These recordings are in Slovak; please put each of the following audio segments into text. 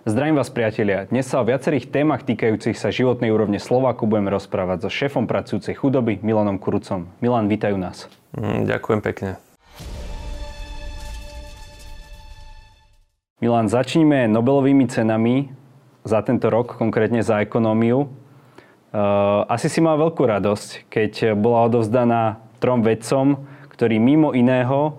Zdravím vás priatelia. Dnes sa o viacerých témach týkajúcich sa životnej úrovne Slováku budeme rozprávať so šéfom pracujúcej chudoby Milanom Kurucom. Milan, vítajú nás. Mm, ďakujem pekne. Milan, začníme Nobelovými cenami za tento rok, konkrétne za ekonómiu. Uh, asi si mal veľkú radosť, keď bola odovzdaná trom vedcom, ktorí mimo iného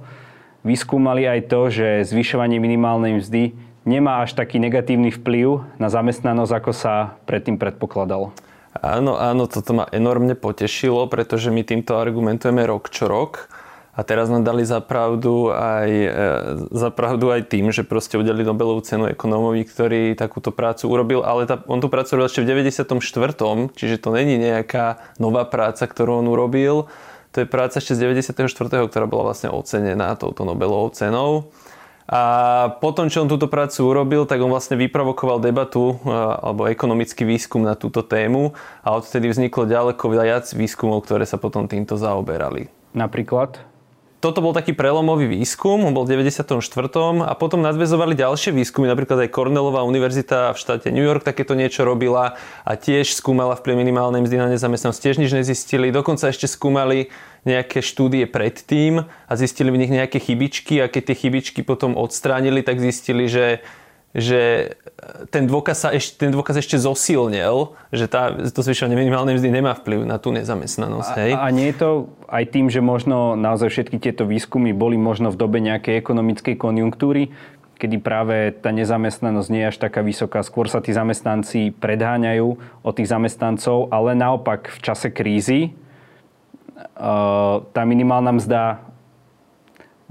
vyskúmali aj to, že zvyšovanie minimálnej mzdy nemá až taký negatívny vplyv na zamestnanosť, ako sa predtým predpokladalo. Áno, áno, toto ma enormne potešilo, pretože my týmto argumentujeme rok čo rok. A teraz nám dali zapravdu aj, e, zapravdu aj tým, že proste udelili Nobelovú cenu ekonómovi, ktorý takúto prácu urobil, ale tá, on tú prácu urobil ešte v 94. Čiže to není nejaká nová práca, ktorú on urobil. To je práca ešte z 94., ktorá bola vlastne ocenená touto Nobelovou cenou. A potom, čo on túto prácu urobil, tak on vlastne vyprovokoval debatu alebo ekonomický výskum na túto tému a odtedy vzniklo ďaleko viac výskumov, ktoré sa potom týmto zaoberali. Napríklad? toto bol taký prelomový výskum, on bol v 94. a potom nadvezovali ďalšie výskumy, napríklad aj Cornellová univerzita v štáte New York takéto niečo robila a tiež skúmala vplyv minimálnej mzdy na nezamestnanosť, tiež nič nezistili, dokonca ešte skúmali nejaké štúdie predtým a zistili v nich nejaké chybičky a keď tie chybičky potom odstránili, tak zistili, že že ten dôkaz, sa ešte, ten dôkaz ešte zosilnil, že tá, to zvyšovanie minimálnej mzdy nemá vplyv na tú nezamestnanosť. Hej? A, a nie je to aj tým, že možno naozaj všetky tieto výskumy boli možno v dobe nejakej ekonomickej konjunktúry, kedy práve tá nezamestnanosť nie je až taká vysoká. Skôr sa tí zamestnanci predháňajú od tých zamestnancov, ale naopak v čase krízy tá minimálna mzda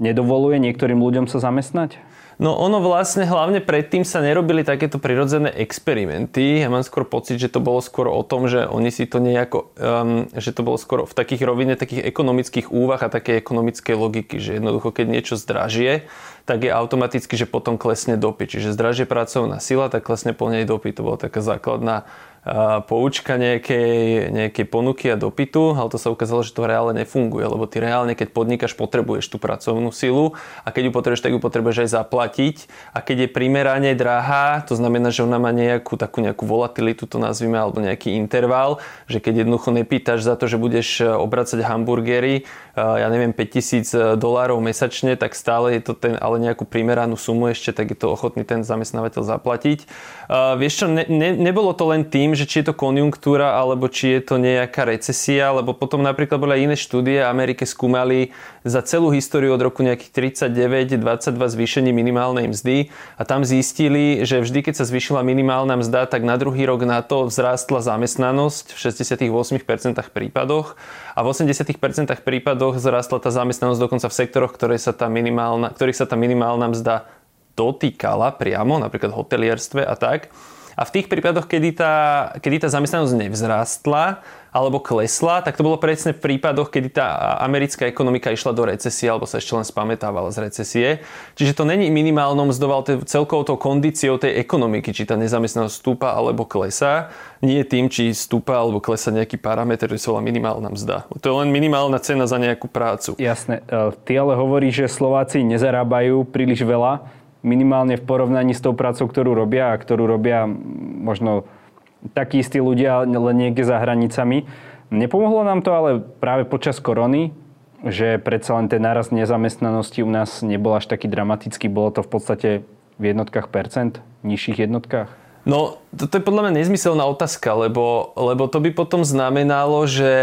nedovoluje niektorým ľuďom sa zamestnať? No ono vlastne hlavne predtým sa nerobili takéto prirodzené experimenty. Ja mám skôr pocit, že to bolo skôr o tom, že oni si to nejako, um, že to bolo skôr v takých rovine takých ekonomických úvah a takej ekonomickej logiky, že jednoducho keď niečo zdražie, tak je automaticky, že potom klesne dopyt. Čiže zdražie pracovná sila, tak klesne po nej dopyt. To bola taká základná poučka nejakej, nejakej ponuky a dopytu, ale to sa ukázalo, že to reálne nefunguje, lebo ty reálne, keď podnikáš, potrebuješ tú pracovnú silu a keď ju potrebuješ, tak ju potrebuješ aj zaplatiť. A keď je primerane drahá, to znamená, že ona má nejakú takú nejakú volatilitu, to nazvime, alebo nejaký interval, že keď jednoducho nepýtaš za to, že budeš e, obracať hamburgery, ja neviem, 5000 dolárov mesačne, tak stále je to ten, ale nejakú primeranú sumu ešte, tak je to ochotný ten zamestnávateľ zaplatiť. Uh, vieš čo, ne, ne, nebolo to len tým, že či je to konjunktúra, alebo či je to nejaká recesia, lebo potom napríklad boli aj iné štúdie, Amerike skúmali za celú históriu od roku nejakých 39, 22 zvýšení minimálnej mzdy a tam zistili, že vždy, keď sa zvýšila minimálna mzda, tak na druhý rok na to vzrástla zamestnanosť v 68% prípadoch a v 80% prípadoch vzrástla tá zamestnanosť dokonca v sektoroch, ktoré sa tá minimálna, ktorých sa tá minimálna mzda dotýkala priamo, napríklad hotelierstve a tak. A v tých prípadoch, kedy tá, kedy tá zamestnanosť nevzrástla alebo klesla, tak to bolo presne v prípadoch, kedy tá americká ekonomika išla do recesie alebo sa ešte len spamätávala z recesie. Čiže to není minimálnom mzdou, ale celkovou tou kondíciou tej ekonomiky, či tá nezamestnanosť stúpa alebo klesá. Nie tým, či stúpa alebo klesá nejaký parameter, ktorý sa minimálna mzda. To je len minimálna cena za nejakú prácu. Jasné. E, ty ale hovoríš, že Slováci nezarábajú príliš veľa minimálne v porovnaní s tou prácou, ktorú robia a ktorú robia možno takí istí ľudia len niekde za hranicami. Nepomohlo nám to ale práve počas korony, že predsa len ten nárast nezamestnanosti u nás nebol až taký dramatický. Bolo to v podstate v jednotkách percent, nižších jednotkách? No, to, to je podľa mňa nezmyselná otázka, lebo, lebo to by potom znamenalo, že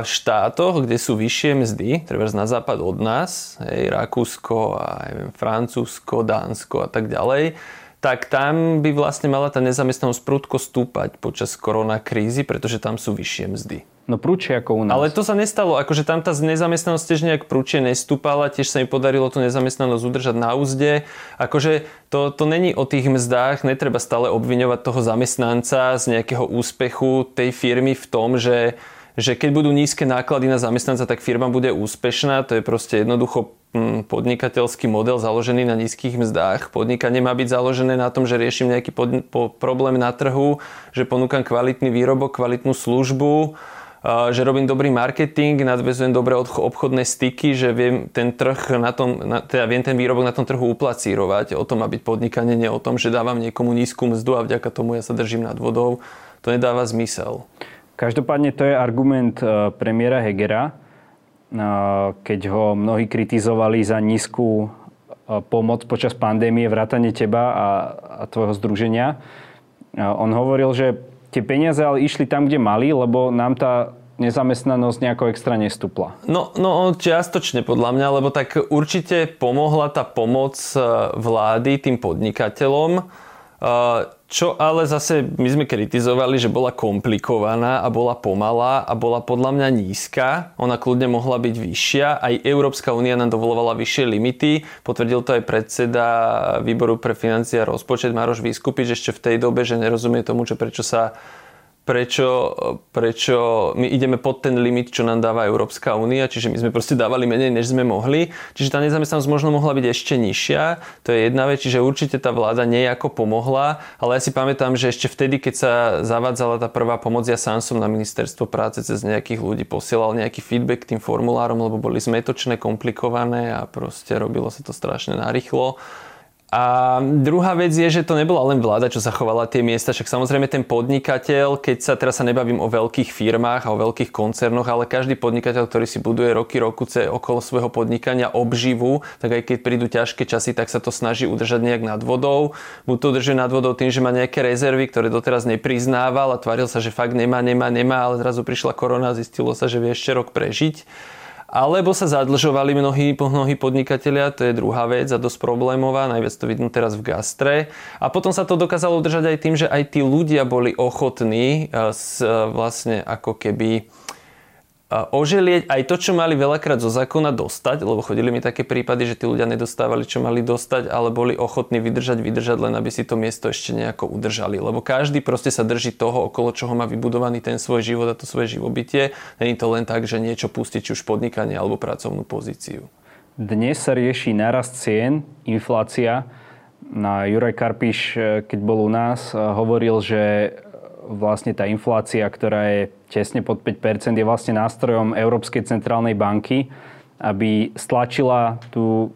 v štátoch, kde sú vyššie mzdy, treba na západ od nás, hej, Rakúsko, a neviem, Francúzsko, Dánsko a tak ďalej, tak tam by vlastne mala tá nezamestnanosť prudko stúpať počas koronakrízy, pretože tam sú vyššie mzdy. No prúčie ako u nás. Ale to sa nestalo. Akože tam tá nezamestnanosť tiež nejak prúčie nestúpala, tiež sa im podarilo tú nezamestnanosť udržať na úzde. Akože to, to není o tých mzdách, netreba stále obviňovať toho zamestnanca z nejakého úspechu tej firmy v tom, že že keď budú nízke náklady na zamestnanca, tak firma bude úspešná. To je proste jednoducho hm, podnikateľský model založený na nízkych mzdách. Podnikanie má byť založené na tom, že riešim nejaký pod, po, problém na trhu, že ponúkam kvalitný výrobok, kvalitnú službu že robím dobrý marketing, nadvezujem dobré obchodné styky, že viem ten trh na tom, teda viem ten výrobok na tom trhu uplacírovať. O tom má byť podnikanie, nie o tom, že dávam niekomu nízku mzdu a vďaka tomu ja sa držím nad vodou. To nedáva zmysel. Každopádne to je argument e, premiéra Hegera, e, keď ho mnohí kritizovali za nízku e, pomoc počas pandémie, vrátane teba a, a tvojho združenia. On hovoril, že tie peniaze ale išli tam, kde mali, lebo nám tá nezamestnanosť nejako extra nestupla. No, no čiastočne podľa mňa, lebo tak určite pomohla tá pomoc vlády tým podnikateľom, čo ale zase my sme kritizovali, že bola komplikovaná a bola pomalá a bola podľa mňa nízka. Ona kľudne mohla byť vyššia. Aj Európska únia nám dovolovala vyššie limity. Potvrdil to aj predseda výboru pre financie a rozpočet Maroš Vyskupič ešte v tej dobe, že nerozumie tomu, že prečo sa prečo, prečo my ideme pod ten limit, čo nám dáva Európska únia, čiže my sme proste dávali menej, než sme mohli. Čiže tá nezamestnanosť možno mohla byť ešte nižšia, to je jedna vec, čiže určite tá vláda nejako pomohla, ale ja si pamätám, že ešte vtedy, keď sa zavádzala tá prvá pomoc, ja sám som na ministerstvo práce cez nejakých ľudí posielal nejaký feedback tým formulárom, lebo boli zmetočné, komplikované a proste robilo sa to strašne narýchlo. A druhá vec je, že to nebola len vláda, čo zachovala tie miesta, však samozrejme ten podnikateľ, keď sa teraz sa nebavím o veľkých firmách a o veľkých koncernoch, ale každý podnikateľ, ktorý si buduje roky, rokuce okolo svojho podnikania obživu, tak aj keď prídu ťažké časy, tak sa to snaží udržať nejak nad vodou. Buď to udržuje nad vodou tým, že má nejaké rezervy, ktoré doteraz nepriznával a tvaril sa, že fakt nemá, nemá, nemá, ale zrazu prišla korona a zistilo sa, že vie ešte rok prežiť alebo sa zadlžovali mnohí, mnohí podnikatelia, to je druhá vec a dosť problémová, najviac to vidno teraz v gastre. A potom sa to dokázalo udržať aj tým, že aj tí ľudia boli ochotní eh, vlastne ako keby oželieť aj to, čo mali veľakrát zo zákona dostať, lebo chodili mi také prípady, že tí ľudia nedostávali, čo mali dostať, ale boli ochotní vydržať, vydržať, len aby si to miesto ešte nejako udržali. Lebo každý proste sa drží toho, okolo čoho má vybudovaný ten svoj život a to svoje živobytie. Není to len tak, že niečo pustiť, či už podnikanie alebo pracovnú pozíciu. Dnes sa rieši narast cien, inflácia. Na Juraj Karpiš, keď bol u nás, hovoril, že vlastne tá inflácia, ktorá je tesne pod 5%, je vlastne nástrojom Európskej centrálnej banky, aby stlačila tú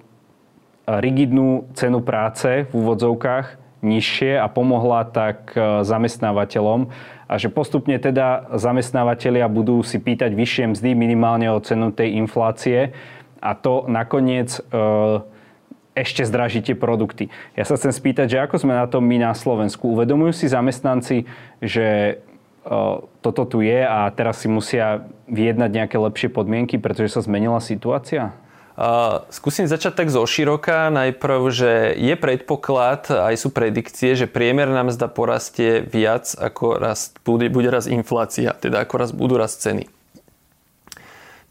rigidnú cenu práce v úvodzovkách nižšie a pomohla tak e, zamestnávateľom. A že postupne teda zamestnávateľia budú si pýtať vyššie mzdy minimálne o cenu tej inflácie. A to nakoniec e, ešte zdraží tie produkty. Ja sa chcem spýtať, že ako sme na tom my na Slovensku? Uvedomujú si zamestnanci, že toto tu je a teraz si musia vyjednať nejaké lepšie podmienky, pretože sa zmenila situácia? Uh, skúsim začať tak zo široka. Najprv, že je predpoklad, aj sú predikcie, že priemerná mzda porastie viac ako rast, bude, bude raz inflácia, teda ako raz budú rast ceny.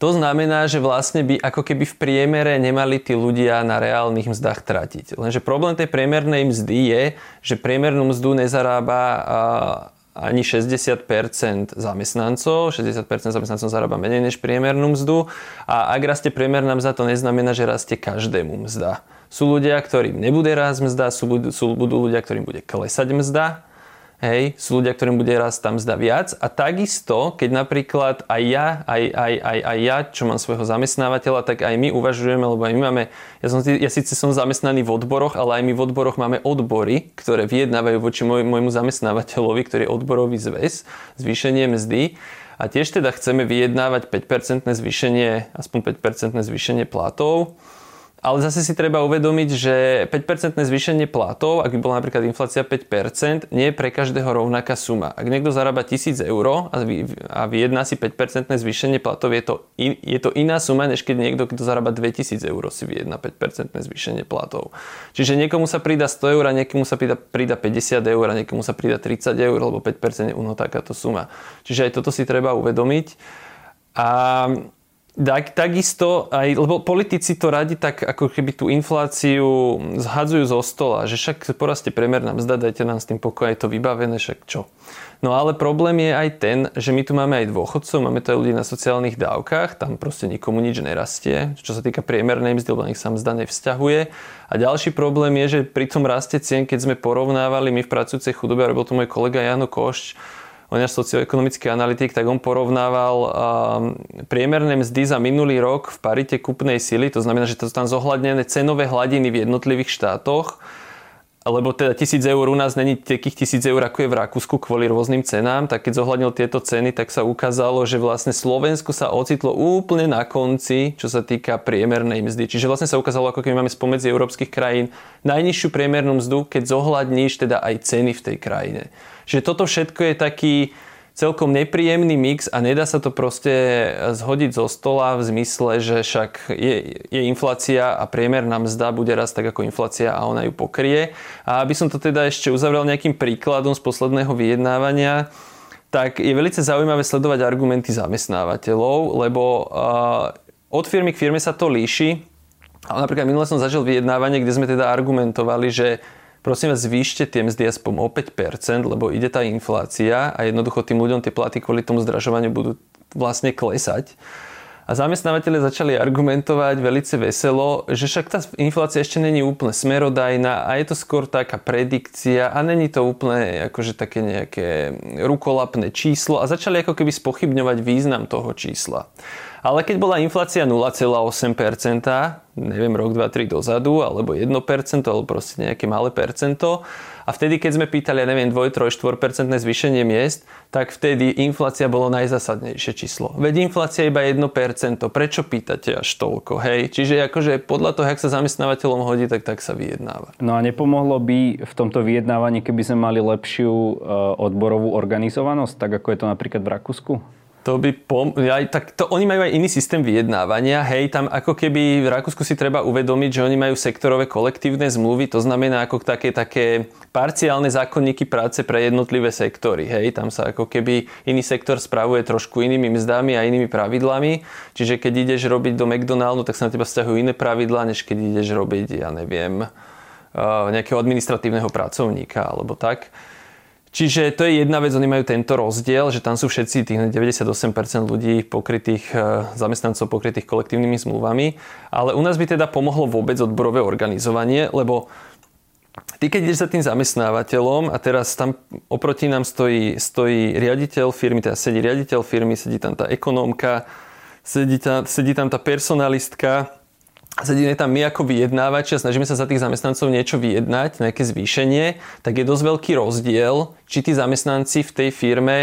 To znamená, že vlastne by ako keby v priemere nemali tí ľudia na reálnych mzdách tratiť. Lenže problém tej priemernej mzdy je, že priemernú mzdu nezarába ani 60% zamestnancov. 60% zamestnancov zarába menej než priemernú mzdu. A ak rastie priemerná mzda, to neznamená, že rastie každému mzda. Sú ľudia, ktorým nebude rásť mzda, sú, sú, budú ľudia, ktorým bude klesať mzda Hej, sú ľudia, ktorým bude raz tam zda viac a takisto, keď napríklad aj ja, aj, aj, aj, aj ja, čo mám svojho zamestnávateľa, tak aj my uvažujeme, lebo aj my máme, ja, som, ja síce som zamestnaný v odboroch, ale aj my v odboroch máme odbory, ktoré vyjednávajú voči môj, môjmu zamestnávateľovi, ktorý je odborový zväz, zvýšenie mzdy. A tiež teda chceme vyjednávať 5% zvýšenie, aspoň 5% zvýšenie platov. Ale zase si treba uvedomiť, že 5% zvýšenie platov, ak by bola napríklad inflácia 5%, nie je pre každého rovnaká suma. Ak niekto zarába 1000 eur a vyjedná si 5% zvýšenie platov, je to, in, je to iná suma, než keď niekto, kto zarába 2000 eur, si vyjedná 5% zvýšenie platov. Čiže niekomu sa prída 100 eur niekomu sa prída, prída 50 eur niekomu sa prída 30 eur, lebo 5% je uno takáto suma. Čiže aj toto si treba uvedomiť. A tak, takisto aj, lebo politici to radi tak ako keby tú infláciu zhadzujú zo stola, že však porastie priemerná mzda, dajte nám s tým pokoj, je to vybavené, však čo. No ale problém je aj ten, že my tu máme aj dôchodcov, máme tu aj ľudí na sociálnych dávkach, tam proste nikomu nič nerastie, čo sa týka priemernej mzdy, lebo nich sa mzda nevzťahuje. A ďalší problém je, že pri tom raste cien, keď sme porovnávali my v pracujúcej chudobe, robil to môj kolega Jano Košč, on je socioekonomický analytik, tak on porovnával um, priemerné mzdy za minulý rok v parite kupnej sily, to znamená, že to sú tam zohľadnené cenové hladiny v jednotlivých štátoch lebo teda tisíc eur u nás není takých tisíc eur, ako je v Rakúsku kvôli rôznym cenám, tak keď zohľadnil tieto ceny, tak sa ukázalo, že vlastne Slovensko sa ocitlo úplne na konci, čo sa týka priemernej mzdy. Čiže vlastne sa ukázalo, ako keď máme spomedzi európskych krajín najnižšiu priemernú mzdu, keď zohľadníš teda aj ceny v tej krajine. Že toto všetko je taký, celkom nepríjemný mix a nedá sa to proste zhodiť zo stola v zmysle, že však je, je inflácia a priemerná mzda bude raz tak ako inflácia a ona ju pokrie. A aby som to teda ešte uzavrel nejakým príkladom z posledného vyjednávania, tak je veľmi zaujímavé sledovať argumenty zamestnávateľov, lebo uh, od firmy k firme sa to líši. Ale napríklad minule som zažil vyjednávanie, kde sme teda argumentovali, že prosím vás, zvýšte tie mzdy aspoň o 5%, lebo ide tá inflácia a jednoducho tým ľuďom tie platy kvôli tomu zdražovaniu budú vlastne klesať. A zamestnávateľe začali argumentovať velice veselo, že však tá inflácia ešte není úplne smerodajná a je to skôr taká predikcia a není to úplne akože také nejaké rukolapné číslo a začali ako keby spochybňovať význam toho čísla. Ale keď bola inflácia 0,8%, neviem, rok, 2, 3 dozadu, alebo 1%, alebo proste nejaké malé percento, a vtedy, keď sme pýtali, ja neviem, 2, 3, 4% zvýšenie miest, tak vtedy inflácia bolo najzasadnejšie číslo. Veď inflácia je iba 1%, prečo pýtate až toľko, hej? Čiže akože podľa toho, jak sa zamestnávateľom hodí, tak tak sa vyjednáva. No a nepomohlo by v tomto vyjednávaní, keby sme mali lepšiu e, odborovú organizovanosť, tak ako je to napríklad v Rakúsku? To by pom- aj, tak to, oni majú aj iný systém vyjednávania. Hej, tam ako keby v Rakúsku si treba uvedomiť, že oni majú sektorové kolektívne zmluvy, to znamená ako také, také parciálne zákonníky práce pre jednotlivé sektory. Hej, tam sa ako keby iný sektor spravuje trošku inými mzdami a inými pravidlami. Čiže keď ideš robiť do McDonaldu, tak sa na teba vzťahujú iné pravidlá, než keď ideš robiť, ja neviem, nejakého administratívneho pracovníka alebo tak. Čiže to je jedna vec, oni majú tento rozdiel, že tam sú všetci tých 98% ľudí pokrytých, e, zamestnancov pokrytých kolektívnymi zmluvami. Ale u nás by teda pomohlo vôbec odborové organizovanie, lebo ty keď ideš za tým zamestnávateľom a teraz tam oproti nám stojí, stojí riaditeľ firmy, teda sedí riaditeľ firmy, sedí tam tá ekonómka, sedí tam, sedí tam tá personalistka, sedíme tam my ako vyjednávači a snažíme sa za tých zamestnancov niečo vyjednať, nejaké zvýšenie, tak je dosť veľký rozdiel, či tí zamestnanci v tej firme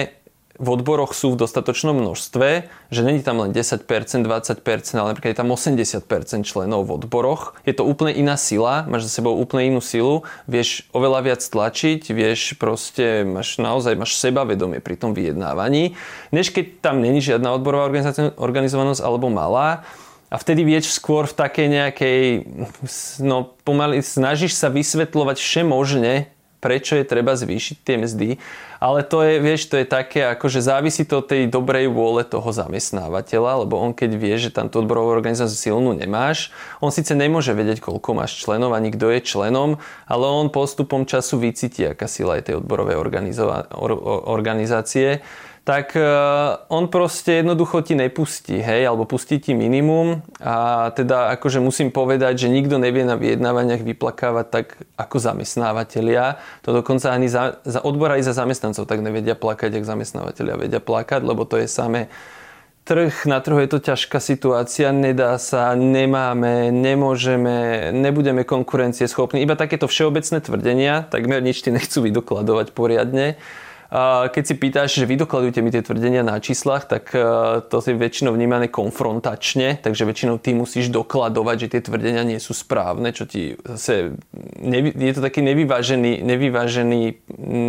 v odboroch sú v dostatočnom množstve, že není tam len 10%, 20%, ale napríklad je tam 80% členov v odboroch. Je to úplne iná sila, máš za sebou úplne inú silu, vieš oveľa viac tlačiť, vieš proste, máš naozaj máš sebavedomie pri tom vyjednávaní, než keď tam není žiadna odborová organizovanosť alebo malá a vtedy vieš skôr v takej nejakej, no pomaly snažíš sa vysvetľovať všemožne, prečo je treba zvýšiť tie mzdy, ale to je, vieš, to je také, akože závisí to od tej dobrej vôle toho zamestnávateľa, lebo on keď vie, že tam tú odborovú organizáciu silnú nemáš, on síce nemôže vedieť, koľko máš členov ani kto je členom, ale on postupom času vycíti, aká sila je tej odborovej organizácie tak e, on proste jednoducho ti nepustí, hej, alebo pustí ti minimum a teda akože musím povedať, že nikto nevie na vyjednávaniach vyplakávať tak ako zamestnávateľia. To dokonca ani za, za odbor aj za zamestnancov tak nevedia plakať, jak zamestnávateľia vedia plakať, lebo to je samé trh, na trhu je to ťažká situácia, nedá sa, nemáme, nemôžeme, nebudeme konkurencieschopní. Iba takéto všeobecné tvrdenia, takmer nič ti nechcú vydokladovať poriadne keď si pýtaš, že vy dokladujete mi tie tvrdenia na číslach, tak e, to je väčšinou vnímané konfrontačne, takže väčšinou ty musíš dokladovať, že tie tvrdenia nie sú správne, čo ti zase, je to taký nevyvážený, nevyvážený,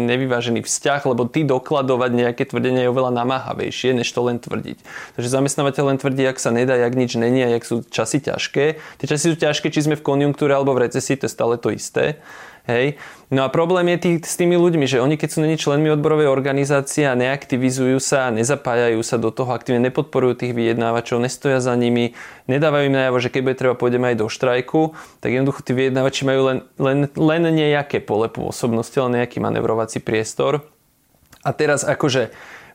nevyvážený vzťah, lebo ty dokladovať nejaké tvrdenia je oveľa namáhavejšie, než to len tvrdiť. Takže zamestnávateľ len tvrdí, ak sa nedá, jak nič není a jak sú časy ťažké. Tie časy sú ťažké, či sme v konjunktúre alebo v recesii, to je stále to isté. Hej. No a problém je tý, s tými ľuďmi, že oni keď sú není členmi odborovej organizácie a neaktivizujú sa, nezapájajú sa do toho, aktívne nepodporujú tých vyjednávačov, nestoja za nimi, nedávajú im najavo, že keď bude treba, pôjdeme aj do štrajku, tak jednoducho tí vyjednávači majú len, len, len nejaké pole pôsobnosti, len nejaký manevrovací priestor. A teraz akože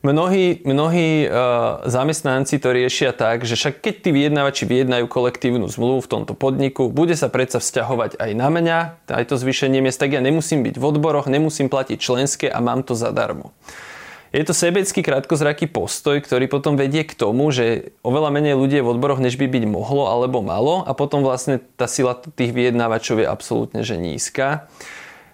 Mnohí, mnohí uh, zamestnanci to riešia tak, že však keď tí vyjednávači vyjednajú kolektívnu zmluvu v tomto podniku, bude sa predsa vzťahovať aj na mňa, aj to zvýšenie miest, tak ja nemusím byť v odboroch, nemusím platiť členské a mám to zadarmo. je to sebecký krátkozraký postoj, ktorý potom vedie k tomu, že oveľa menej ľudí je v odboroch, než by byť mohlo alebo malo a potom vlastne tá sila tých vyjednávačov je absolútne že nízka.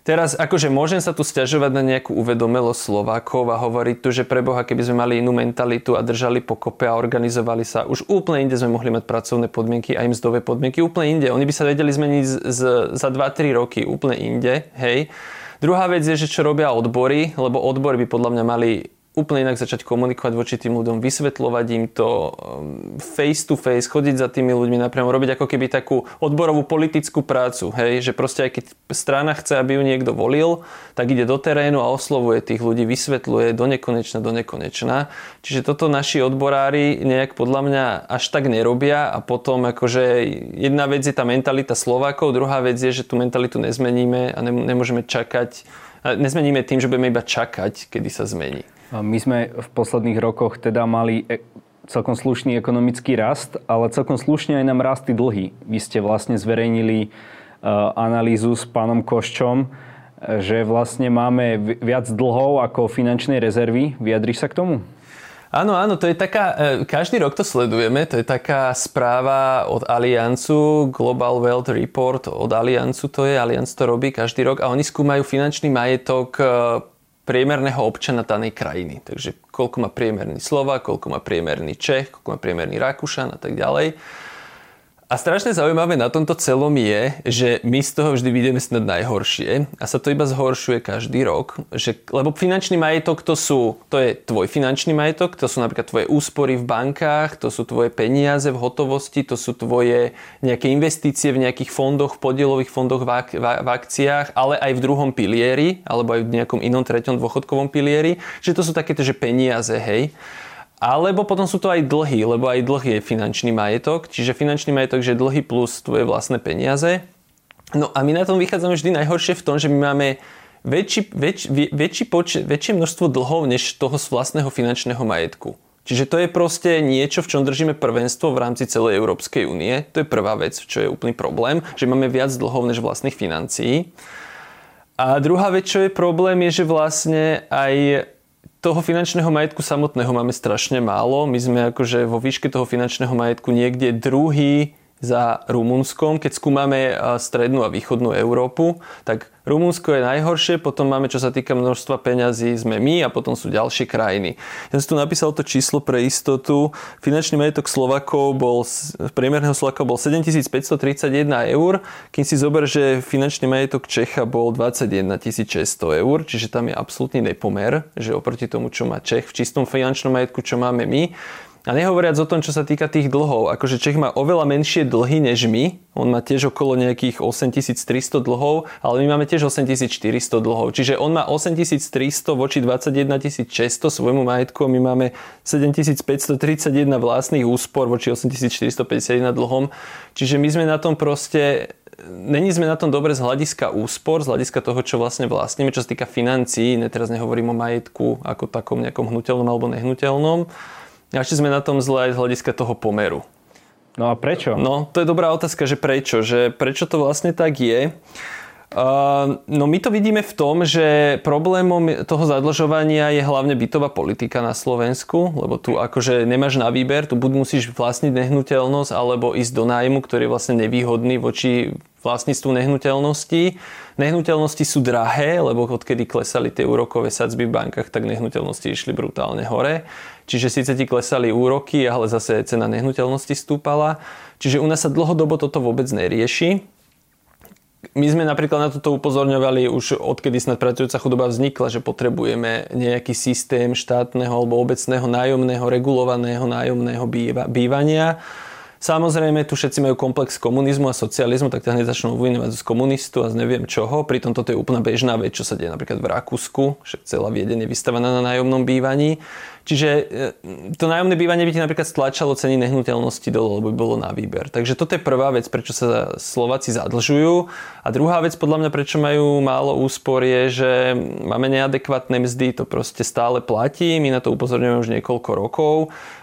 Teraz akože môžem sa tu stiažovať na nejakú uvedomelosť Slovákov a hovoriť tu, že preboha, keby sme mali inú mentalitu a držali pokope a organizovali sa, už úplne inde sme mohli mať pracovné podmienky a aj mzdové podmienky, úplne inde. Oni by sa vedeli zmeniť z, z, za 2-3 roky úplne inde, hej. Druhá vec je, že čo robia odbory, lebo odbory by podľa mňa mali úplne inak začať komunikovať voči tým ľuďom, vysvetľovať im to um, face to face, chodiť za tými ľuďmi napriamo, robiť ako keby takú odborovú politickú prácu, hej, že proste aj keď strana chce, aby ju niekto volil, tak ide do terénu a oslovuje tých ľudí, vysvetľuje do nekonečna, do nekonečna. Čiže toto naši odborári nejak podľa mňa až tak nerobia a potom akože jedna vec je tá mentalita Slovákov, druhá vec je, že tú mentalitu nezmeníme a nemôžeme čakať, nezmeníme tým, že budeme iba čakať, kedy sa zmení. My sme v posledných rokoch teda mali e, celkom slušný ekonomický rast, ale celkom slušne aj nám rastli dlhy. Vy ste vlastne zverejnili e, analýzu s pánom Koščom, e, že vlastne máme viac dlhov ako finančnej rezervy. Vyjadriš sa k tomu? Áno, áno, to je taká, každý rok to sledujeme, to je taká správa od Aliancu, Global Wealth Report od Aliancu to je, Allianz to robí každý rok a oni skúmajú finančný majetok priemerného občana danej krajiny. Takže koľko má priemerný Slova, koľko má priemerný Čech, koľko má priemerný Rakúšan a tak ďalej. A strašne zaujímavé na tomto celom je, že my z toho vždy vidíme snad najhoršie a sa to iba zhoršuje každý rok, že, lebo finančný majetok to sú, to je tvoj finančný majetok, to sú napríklad tvoje úspory v bankách, to sú tvoje peniaze v hotovosti, to sú tvoje nejaké investície v nejakých fondoch, podielových fondoch v, ak, v, v akciách, ale aj v druhom pilieri, alebo aj v nejakom inom treťom dôchodkovom pilieri, že to sú takéto, že peniaze, hej. Alebo potom sú to aj dlhy, lebo aj dlhy je finančný majetok, čiže finančný majetok je dlhy plus tvoje vlastné peniaze. No a my na tom vychádzame vždy najhoršie v tom, že my máme väčší, väč, väčší počet, väčšie množstvo dlhov než toho z vlastného finančného majetku. Čiže to je proste niečo, v čom držíme prvenstvo v rámci celej Európskej únie. To je prvá vec, čo je úplný problém, že máme viac dlhov než vlastných financií. A druhá vec, čo je problém, je, že vlastne aj toho finančného majetku samotného máme strašne málo. My sme akože vo výške toho finančného majetku niekde druhý za Rumunskom. Keď skúmame strednú a východnú Európu, tak Rumunsko je najhoršie, potom máme, čo sa týka množstva peňazí, sme my a potom sú ďalšie krajiny. Ja som tu napísal to číslo pre istotu. Finančný majetok Slovakov bol, priemerného Slovaka bol 7531 eur, kým si zober, že finančný majetok Čecha bol 21 600 eur, čiže tam je absolútny nepomer, že oproti tomu, čo má Čech v čistom finančnom majetku, čo máme my, a nehovoriac o tom, čo sa týka tých dlhov, akože Čech má oveľa menšie dlhy než my, on má tiež okolo nejakých 8300 dlhov, ale my máme tiež 8400 dlhov. Čiže on má 8300 voči 21600 svojmu majetku a my máme 7531 vlastných úspor voči 8451 dlhom. Čiže my sme na tom proste Není sme na tom dobre z hľadiska úspor, z hľadiska toho, čo vlastne vlastníme, čo sa týka financií, ne, teraz nehovorím o majetku ako takom nejakom hnutelnom alebo nehnuteľnom. A ešte sme na tom zle aj z hľadiska toho pomeru. No a prečo? No, to je dobrá otázka, že prečo. Že prečo to vlastne tak je? Uh, no my to vidíme v tom, že problémom toho zadlžovania je hlavne bytová politika na Slovensku, lebo tu akože nemáš na výber, tu buď musíš vlastniť nehnuteľnosť alebo ísť do nájmu, ktorý je vlastne nevýhodný voči vlastníctvu nehnuteľností. Nehnuteľnosti sú drahé, lebo odkedy klesali tie úrokové sadzby v bankách, tak nehnuteľnosti išli brutálne hore. Čiže síce ti klesali úroky, ale zase cena nehnuteľnosti stúpala. Čiže u nás sa dlhodobo toto vôbec nerieši. My sme napríklad na toto upozorňovali už odkedy snad pracujúca chudoba vznikla, že potrebujeme nejaký systém štátneho alebo obecného nájomného, regulovaného nájomného bývania Samozrejme, tu všetci majú komplex komunizmu a socializmu, tak hneď začnú obvinovať z komunistu a z neviem čoho. Pritom toto je úplná bežná vec, čo sa deje napríklad v Rakúsku, že celá Viedeň je vystavaná na nájomnom bývaní. Čiže e, to nájomné bývanie by ti napríklad stlačalo ceny nehnuteľnosti dole, lebo by bolo na výber. Takže toto je prvá vec, prečo sa Slováci zadlžujú. A druhá vec, podľa mňa, prečo majú málo úspor, je, že máme neadekvátne mzdy, to proste stále platí, my na to upozorňujeme už niekoľko rokov.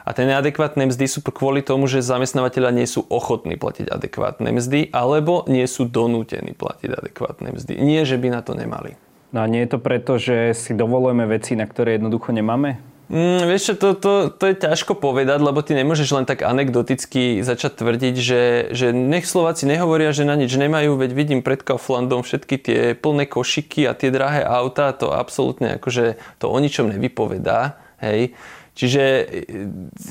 A tie neadekvátne mzdy sú kvôli tomu, že zamestnávateľia nie sú ochotní platiť adekvátne mzdy, alebo nie sú donútení platiť adekvátne mzdy. Nie, že by na to nemali. No a nie je to preto, že si dovolujeme veci, na ktoré jednoducho nemáme? Mm, vieš čo, to, to, to je ťažko povedať, lebo ty nemôžeš len tak anekdoticky začať tvrdiť, že, že nech Slováci nehovoria, že na nič nemajú, veď vidím pred Kauflandom všetky tie plné košiky a tie drahé auta, to absolútne akože to o ničom nevypovedá. Hej. Čiže e,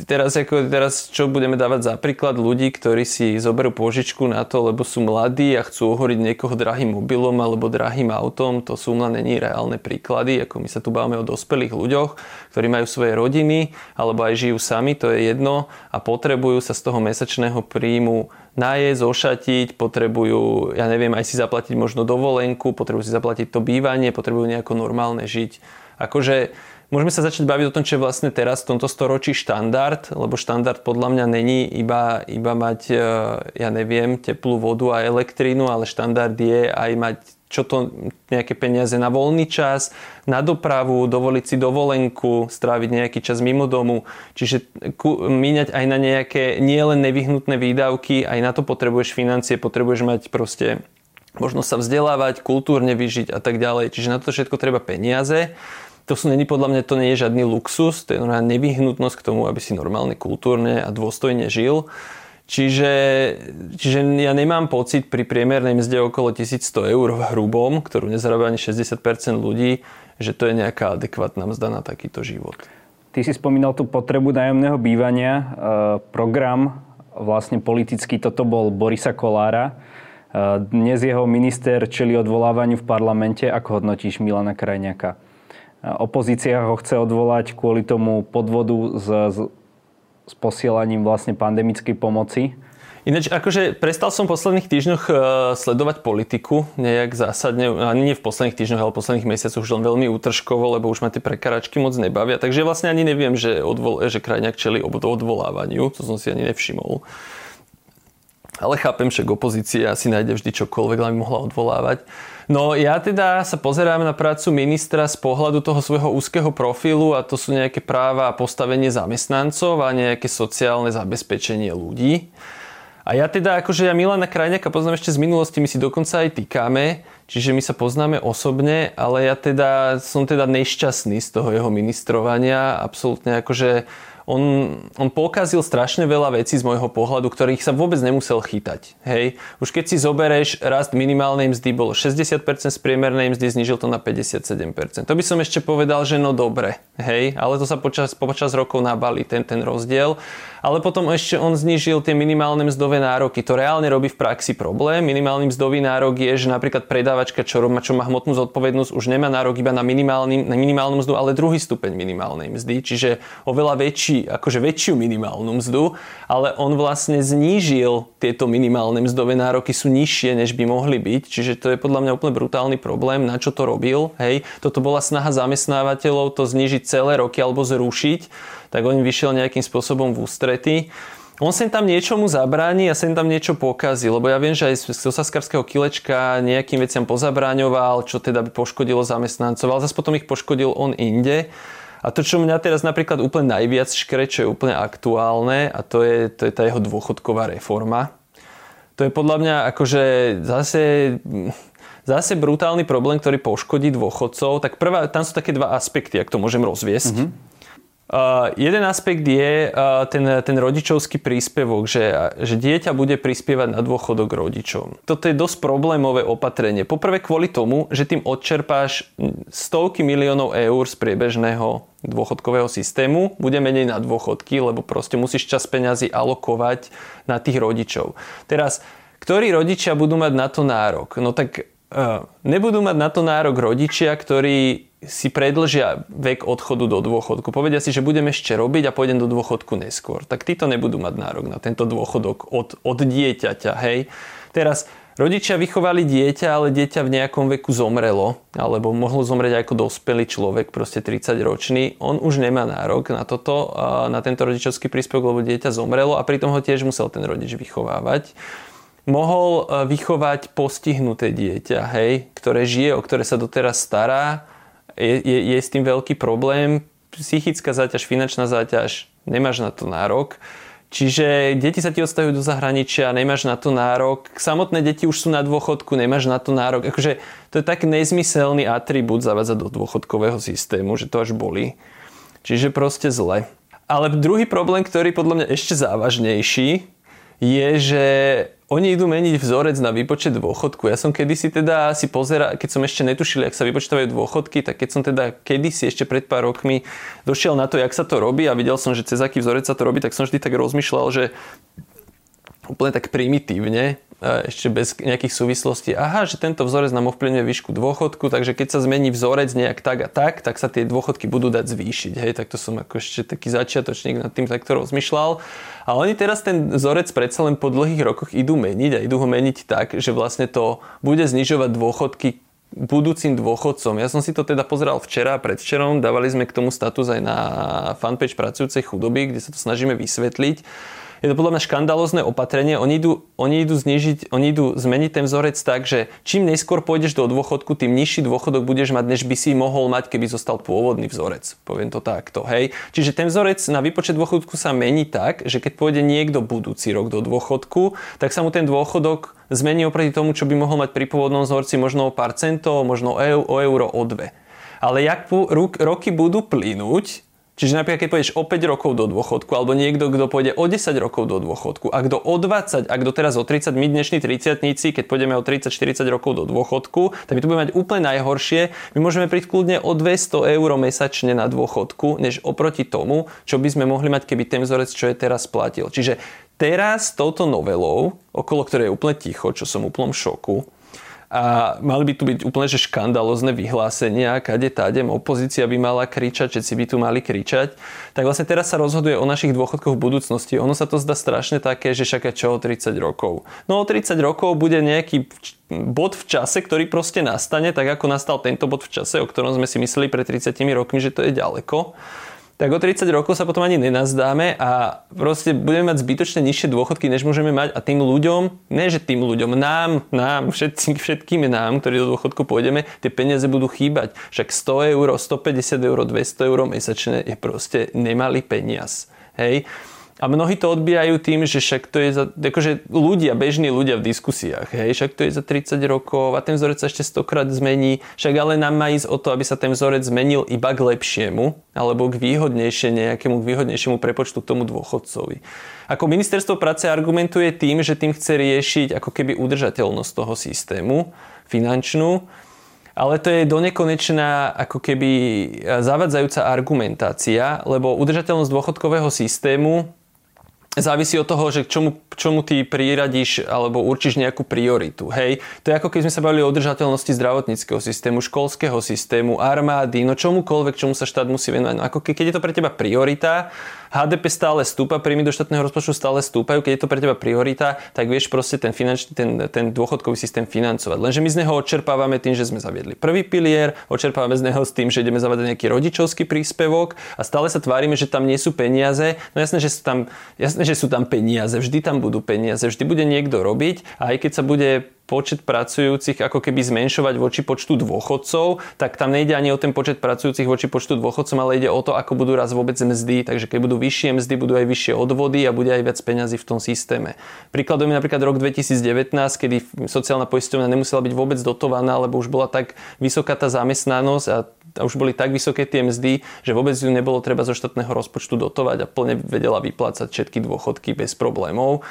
teraz, ako, teraz čo budeme dávať za príklad ľudí, ktorí si zoberú požičku na to, lebo sú mladí a chcú ohoriť niekoho drahým mobilom alebo drahým autom, to sú len není reálne príklady, ako my sa tu bávame o dospelých ľuďoch, ktorí majú svoje rodiny alebo aj žijú sami, to je jedno a potrebujú sa z toho mesačného príjmu najesť, ošatiť, potrebujú, ja neviem, aj si zaplatiť možno dovolenku, potrebujú si zaplatiť to bývanie, potrebujú nejako normálne žiť. Akože Môžeme sa začať baviť o tom, čo je vlastne teraz v tomto storočí štandard, lebo štandard podľa mňa není iba, iba mať, e, ja neviem, teplú vodu a elektrínu, ale štandard je aj mať čo to nejaké peniaze na voľný čas, na dopravu, dovoliť si dovolenku, stráviť nejaký čas mimo domu. Čiže míňať aj na nejaké nielen nevyhnutné výdavky, aj na to potrebuješ financie, potrebuješ mať proste možno sa vzdelávať, kultúrne vyžiť a tak ďalej. Čiže na to všetko treba peniaze to sú není podľa mňa, to nie je žiadny luxus, to je nevyhnutnosť k tomu, aby si normálne, kultúrne a dôstojne žil. Čiže, čiže ja nemám pocit pri priemernej mzde okolo 1100 eur v hrubom, ktorú nezarába ani 60% ľudí, že to je nejaká adekvátna mzda na takýto život. Ty si spomínal tú potrebu nájomného bývania. E, program vlastne politický, toto bol Borisa Kolára. E, dnes jeho minister čeli odvolávaniu v parlamente. Ako hodnotíš Milana Krajňaka? Opozícia ho chce odvolať kvôli tomu podvodu s, s, posielaním vlastne pandemickej pomoci. Ináč, akože prestal som v posledných týždňoch uh, sledovať politiku nejak zásadne, ani nie v posledných týždňoch, ale v posledných mesiacoch už len veľmi útržkovo, lebo už ma tie prekaračky moc nebavia. Takže vlastne ani neviem, že, odvol, že krajňák čeli odvolávaniu, to som si ani nevšimol. Ale chápem, že opozícia si nájde vždy čokoľvek, len mohla odvolávať. No ja teda sa pozerám na prácu ministra z pohľadu toho svojho úzkeho profilu a to sú nejaké práva a postavenie zamestnancov a nejaké sociálne zabezpečenie ľudí. A ja teda, akože ja Milana Krajňaka poznám ešte z minulosti, my si dokonca aj týkame, čiže my sa poznáme osobne, ale ja teda som teda nešťastný z toho jeho ministrovania, absolútne akože on, on pokazil strašne veľa vecí z môjho pohľadu, ktorých sa vôbec nemusel chytať. Hej. Už keď si zobereš rast minimálnej mzdy bolo 60% z priemernej mzdy, znižil to na 57%. To by som ešte povedal, že no dobre, hej, ale to sa počas, počas rokov nabali ten, ten rozdiel ale potom ešte on znížil tie minimálne mzdové nároky. To reálne robí v praxi problém. Minimálny mzdový nárok je, že napríklad predávačka, čo, má, čo má hmotnú zodpovednosť, už nemá nárok iba na, minimálny, na minimálnu mzdu, ale druhý stupeň minimálnej mzdy, čiže oveľa väčší, akože väčšiu minimálnu mzdu, ale on vlastne znížil tieto minimálne mzdové nároky sú nižšie, než by mohli byť, čiže to je podľa mňa úplne brutálny problém, na čo to robil, hej. Toto bola snaha zamestnávateľov to znížiť celé roky alebo zrušiť tak on vyšiel nejakým spôsobom v ústrety. On sem tam niečomu zabráni a sem tam niečo pokazí, lebo ja viem, že aj z osaskarského kilečka nejakým veciam pozabráňoval, čo teda by poškodilo zamestnancov, ale zase potom ich poškodil on inde. A to, čo mňa teraz napríklad úplne najviac škre, čo je úplne aktuálne, a to je, to je tá jeho dôchodková reforma. To je podľa mňa akože zase zase brutálny problém, ktorý poškodí dôchodcov. Tak prvá, tam sú také dva aspekty, ak to môžem rozviesť. Mm-hmm. Uh, jeden aspekt je uh, ten, ten rodičovský príspevok, že, že dieťa bude prispievať na dôchodok rodičom. Toto je dosť problémové opatrenie. Poprvé kvôli tomu, že tým odčerpáš stovky miliónov eur z priebežného dôchodkového systému, bude menej na dôchodky, lebo proste musíš čas peňazí alokovať na tých rodičov. Teraz, ktorí rodičia budú mať na to nárok? No tak uh, nebudú mať na to nárok rodičia, ktorí si predlžia vek odchodu do dôchodku. Povedia si, že budem ešte robiť a pôjdem do dôchodku neskôr. Tak títo nebudú mať nárok na tento dôchodok od, od dieťaťa. Hej? Teraz rodičia vychovali dieťa, ale dieťa v nejakom veku zomrelo, alebo mohlo zomrieť ako dospelý človek, proste 30 ročný. On už nemá nárok na toto, na tento rodičovský príspevok, lebo dieťa zomrelo a pritom ho tiež musel ten rodič vychovávať mohol vychovať postihnuté dieťa, hej, ktoré žije, o ktoré sa doteraz stará je, je, je s tým veľký problém. Psychická záťaž, finančná záťaž, nemáš na to nárok. Čiže deti sa ti odstavujú do zahraničia, nemáš na to nárok. Samotné deti už sú na dôchodku, nemáš na to nárok. Akože to je tak nezmyselný atribút zavádzať do dôchodkového systému, že to až boli. Čiže proste zle. Ale druhý problém, ktorý podľa mňa ešte závažnejší, je, že oni idú meniť vzorec na výpočet dôchodku. Ja som kedysi teda si pozera, keď som ešte netušil, jak sa vypočítavajú dôchodky, tak keď som teda kedysi ešte pred pár rokmi došiel na to, jak sa to robí a videl som, že cez aký vzorec sa to robí, tak som vždy tak rozmýšľal, že úplne tak primitívne, ešte bez nejakých súvislostí. Aha, že tento vzorec nám ovplyvňuje výšku dôchodku, takže keď sa zmení vzorec nejak tak a tak, tak sa tie dôchodky budú dať zvýšiť. Hej, tak to som ako ešte taký začiatočník nad tým takto rozmýšľal. A oni teraz ten vzorec predsa len po dlhých rokoch idú meniť a idú ho meniť tak, že vlastne to bude znižovať dôchodky budúcim dôchodcom. Ja som si to teda pozeral včera a predvčerom, dávali sme k tomu status aj na fanpage pracujúcej chudoby, kde sa to snažíme vysvetliť je to podľa mňa škandalozne opatrenie. Oni idú, oni idú, znižiť, oni idú zmeniť ten vzorec tak, že čím neskôr pôjdeš do dôchodku, tým nižší dôchodok budeš mať, než by si mohol mať, keby zostal pôvodný vzorec. Poviem to takto. Hej. Čiže ten vzorec na výpočet dôchodku sa mení tak, že keď pôjde niekto budúci rok do dôchodku, tak sa mu ten dôchodok zmení oproti tomu, čo by mohol mať pri pôvodnom vzorci možno o pár centov, možno o euro, o dve. Ale jak roky budú plynúť, Čiže napríklad, keď pôjdeš o 5 rokov do dôchodku, alebo niekto, kto pôjde o 10 rokov do dôchodku, a kto o 20, a kto teraz o 30, my dnešní 30 keď pôjdeme o 30-40 rokov do dôchodku, tak my to budeme mať úplne najhoršie. My môžeme prísť kľudne o 200 eur mesačne na dôchodku, než oproti tomu, čo by sme mohli mať, keby ten vzorec, čo je teraz platil. Čiže teraz touto novelou, okolo ktorej je úplne ticho, čo som úplnom šoku, a mali by tu byť úplne že škandalozne vyhlásenia, kade tádem opozícia by mala kričať, všetci by tu mali kričať. Tak vlastne teraz sa rozhoduje o našich dôchodkoch v budúcnosti. Ono sa to zdá strašne také, že však čo o 30 rokov. No o 30 rokov bude nejaký bod v čase, ktorý proste nastane, tak ako nastal tento bod v čase, o ktorom sme si mysleli pred 30 rokmi, že to je ďaleko tak o 30 rokov sa potom ani nenazdáme a proste budeme mať zbytočne nižšie dôchodky, než môžeme mať a tým ľuďom, ne že tým ľuďom, nám, nám, všetkým, všetkým nám, ktorí do dôchodku pôjdeme, tie peniaze budú chýbať. Však 100 eur, 150 eur, 200 eur mesačne je proste nemalý peniaz. Hej? A mnohí to odbijajú tým, že však to je za, akože ľudia, bežní ľudia v diskusiách, hej, však to je za 30 rokov a ten vzorec sa ešte stokrát zmení, však ale nám má ísť o to, aby sa ten vzorec zmenil iba k lepšiemu, alebo k výhodnejšie, nejakému k výhodnejšiemu prepočtu k tomu dôchodcovi. Ako ministerstvo práce argumentuje tým, že tým chce riešiť ako keby udržateľnosť toho systému finančnú, ale to je donekonečná ako keby zavadzajúca argumentácia, lebo udržateľnosť dôchodkového systému závisí od toho, že čomu, čomu ty priradíš alebo určíš nejakú prioritu. Hej, to je ako keď sme sa bavili o udržateľnosti zdravotníckého systému, školského systému, armády, no čomukoľvek, čomu sa štát musí venovať. No ako keď je to pre teba priorita, HDP stále stúpa, príjmy do štátneho rozpočtu stále stúpajú, keď je to pre teba priorita, tak vieš proste ten, finančný, ten, ten dôchodkový systém financovať. Lenže my z neho odčerpávame tým, že sme zaviedli prvý pilier, odčerpávame z neho s tým, že ideme zavedať nejaký rodičovský príspevok a stále sa tvárime, že tam nie sú peniaze. No jasné, že sú tam, jasné, že sú tam peniaze, vždy tam budú peniaze, vždy bude niekto robiť a aj keď sa bude počet pracujúcich ako keby zmenšovať voči počtu dôchodcov, tak tam nejde ani o ten počet pracujúcich voči počtu dôchodcov, ale ide o to, ako budú raz vôbec mzdy. Takže keď budú vyššie mzdy, budú aj vyššie odvody a bude aj viac peňazí v tom systéme. Príkladom je napríklad rok 2019, kedy sociálna poisťovňa nemusela byť vôbec dotovaná, lebo už bola tak vysoká tá zamestnanosť a a už boli tak vysoké tie mzdy, že vôbec ju nebolo treba zo štátneho rozpočtu dotovať a plne vedela vyplácať všetky dôchodky bez problémov.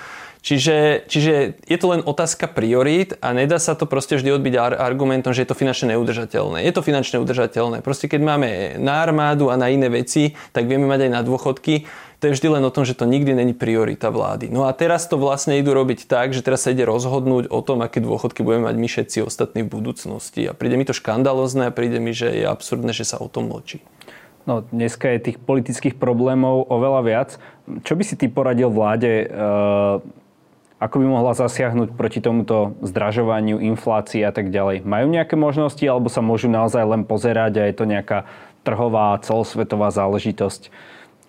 Čiže, čiže je to len otázka priorít a nedá sa to proste vždy odbiť argumentom, že je to finančne neudržateľné. Je to finančne udržateľné. Proste keď máme na armádu a na iné veci, tak vieme mať aj na dôchodky. To je vždy len o tom, že to nikdy není priorita vlády. No a teraz to vlastne idú robiť tak, že teraz sa ide rozhodnúť o tom, aké dôchodky budeme mať my všetci ostatní v budúcnosti. A príde mi to škandalozne a príde mi, že je absurdné, že sa o tom mlčí. No, dneska je tých politických problémov oveľa viac. Čo by si ty poradil vláde? E- ako by mohla zasiahnuť proti tomuto zdražovaniu, inflácii a tak ďalej? Majú nejaké možnosti alebo sa môžu naozaj len pozerať a je to nejaká trhová, celosvetová záležitosť,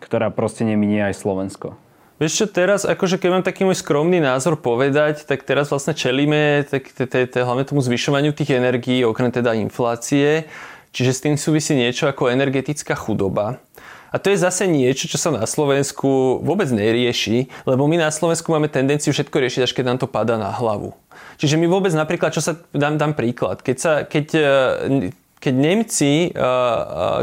ktorá proste neminie aj Slovensko? Vieš čo, teraz, akože keď mám taký môj skromný názor povedať, tak teraz vlastne čelíme tak, hlavne tomu zvyšovaniu tých energií, okrem teda inflácie. Čiže s tým súvisí niečo ako energetická chudoba. A to je zase niečo, čo sa na Slovensku vôbec nerieši, lebo my na Slovensku máme tendenciu všetko riešiť, až keď nám to padá na hlavu. Čiže my vôbec napríklad, čo sa, dám, dám príklad, keď, sa, keď keď Nemci,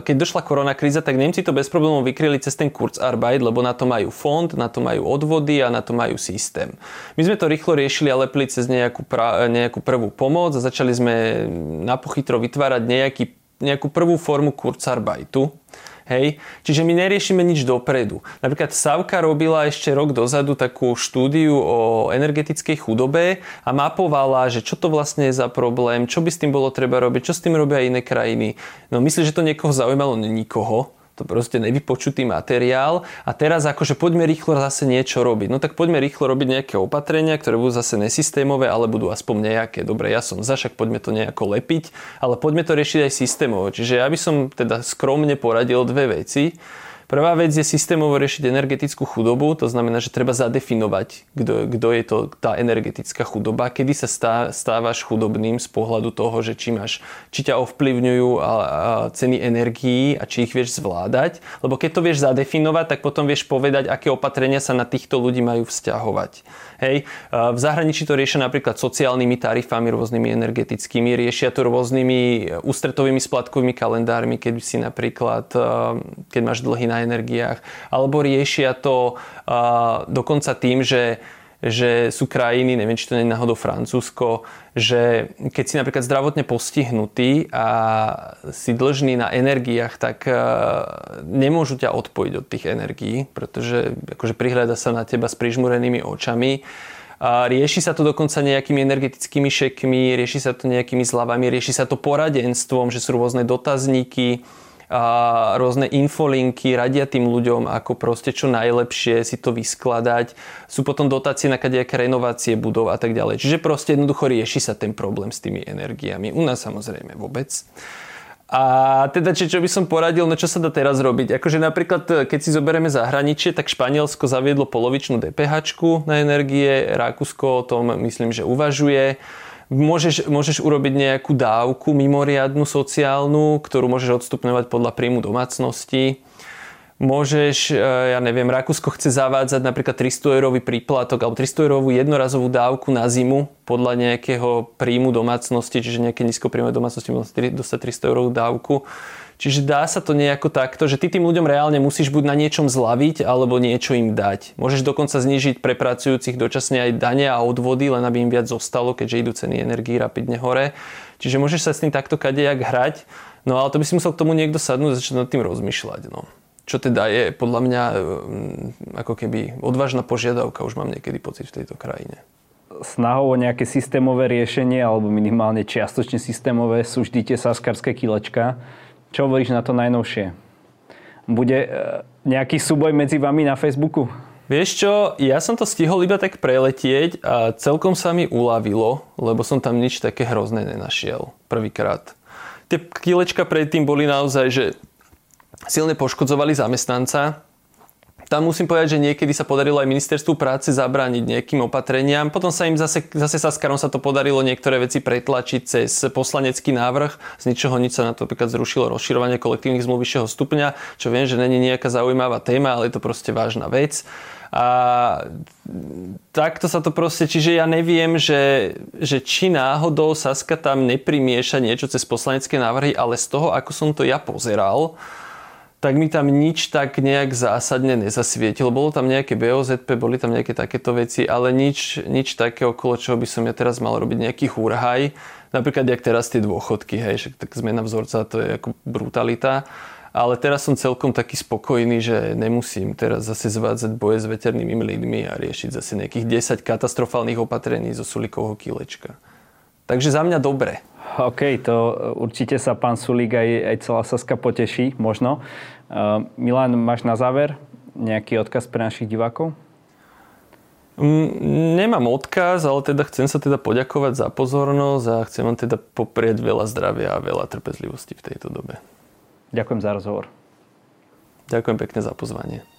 keď došla korona kríza, tak Nemci to bez problémov vykryli cez ten Kurzarbeit, lebo na to majú fond, na to majú odvody a na to majú systém. My sme to rýchlo riešili a lepili cez nejakú, pra, nejakú prvú pomoc a začali sme na pochytro vytvárať nejaký, nejakú prvú formu Kurzarbeitu Hej? Čiže my neriešime nič dopredu. Napríklad Savka robila ešte rok dozadu takú štúdiu o energetickej chudobe a mapovala, že čo to vlastne je za problém, čo by s tým bolo treba robiť, čo s tým robia iné krajiny. No myslím, že to niekoho zaujímalo, nikoho to proste nevypočutý materiál a teraz akože poďme rýchlo zase niečo robiť. No tak poďme rýchlo robiť nejaké opatrenia, ktoré budú zase nesystémové, ale budú aspoň nejaké. Dobre, ja som za, poďme to nejako lepiť, ale poďme to riešiť aj systémovo. Čiže ja by som teda skromne poradil dve veci. Prvá vec je systémovo riešiť energetickú chudobu, to znamená, že treba zadefinovať, kto je to tá energetická chudoba, kedy sa stávaš chudobným z pohľadu toho, že či, máš, či ťa ovplyvňujú a, a ceny energií a či ich vieš zvládať. Lebo keď to vieš zadefinovať, tak potom vieš povedať, aké opatrenia sa na týchto ľudí majú vzťahovať. Hej. V zahraničí to riešia napríklad sociálnymi tarifami, rôznymi energetickými, riešia to rôznymi ústretovými splatkovými kalendármi, keď si napríklad, keď máš dlhy na energiách, alebo riešia to dokonca tým, že že sú krajiny, neviem, či to nie je náhodou Francúzsko, že keď si napríklad zdravotne postihnutý a si dlžný na energiách, tak nemôžu ťa odpojiť od tých energií, pretože akože prihľada sa na teba s prižmurenými očami. A rieši sa to dokonca nejakými energetickými šekmi, rieši sa to nejakými zľavami, rieši sa to poradenstvom, že sú rôzne dotazníky, a rôzne infolinky radia tým ľuďom, ako proste čo najlepšie si to vyskladať. Sú potom dotácie na kadejaké renovácie budov a tak ďalej. Čiže proste jednoducho rieši sa ten problém s tými energiami. U nás samozrejme vôbec. A teda, či, čo by som poradil, no čo sa dá teraz robiť? Akože napríklad, keď si zoberieme zahraničie, tak Španielsko zaviedlo polovičnú DPH na energie, Rakúsko o tom myslím, že uvažuje. Môžeš, môžeš urobiť nejakú dávku mimoriadnu sociálnu, ktorú môžeš odstupňovať podľa príjmu domácnosti. Môžeš, e, ja neviem, Rakúsko chce zavádzať napríklad 300 eurový príplatok alebo 300 eurovú jednorazovú dávku na zimu podľa nejakého príjmu domácnosti, čiže nejaké nízkopríjmové domácnosti dostať 300 eurovú dávku. Čiže dá sa to nejako takto, že ty tým ľuďom reálne musíš buď na niečom zlaviť, alebo niečo im dať. Môžeš dokonca znižiť pre pracujúcich dočasne aj dania a odvody, len aby im viac zostalo, keďže idú ceny energii rapidne hore. Čiže môžeš sa s tým takto kadejak hrať, no ale to by si musel k tomu niekto sadnúť a začať nad tým rozmýšľať. No. Čo teda je podľa mňa mm, ako keby odvážna požiadavka, už mám niekedy pocit v tejto krajine snahou o nejaké systémové riešenie alebo minimálne čiastočne systémové sú vždy tie saskarské kilečka. Čo hovoríš na to najnovšie? Bude e, nejaký súboj medzi vami na Facebooku? Vieš čo, ja som to stihol iba tak preletieť a celkom sa mi uľavilo, lebo som tam nič také hrozné nenašiel prvýkrát. Tie kilečka predtým boli naozaj, že silne poškodzovali zamestnanca, tam musím povedať, že niekedy sa podarilo aj ministerstvu práce zabrániť nejakým opatreniam. Potom sa im zase, zase Saskarom sa to podarilo niektoré veci pretlačiť cez poslanecký návrh. Z ničoho nič sa na to napríklad zrušilo rozširovanie kolektívnych zmluv vyššieho stupňa, čo viem, že není nejaká zaujímavá téma, ale je to proste vážna vec. A takto sa to proste, čiže ja neviem, že, že či náhodou Saska tam neprimieša niečo cez poslanecké návrhy, ale z toho, ako som to ja pozeral, tak mi tam nič tak nejak zásadne nezasvietilo. Bolo tam nejaké BOZP, boli tam nejaké takéto veci, ale nič, nič také, okolo čoho by som ja teraz mal robiť nejaký húrhaj. Napríklad, jak teraz tie dôchodky, hej, že tak zmena vzorca, to je ako brutalita. Ale teraz som celkom taký spokojný, že nemusím teraz zase zvádzať boje s veternými lidmi a riešiť zase nejakých 10 katastrofálnych opatrení zo sulikovho kilečka. Takže za mňa dobre. OK, to určite sa pán Sulík aj, aj celá Saska poteší, možno. Uh, Milan, máš na záver nejaký odkaz pre našich divákov? Mm, nemám odkaz, ale teda chcem sa teda poďakovať za pozornosť a chcem vám teda poprieť veľa zdravia a veľa trpezlivosti v tejto dobe. Ďakujem za rozhovor. Ďakujem pekne za pozvanie.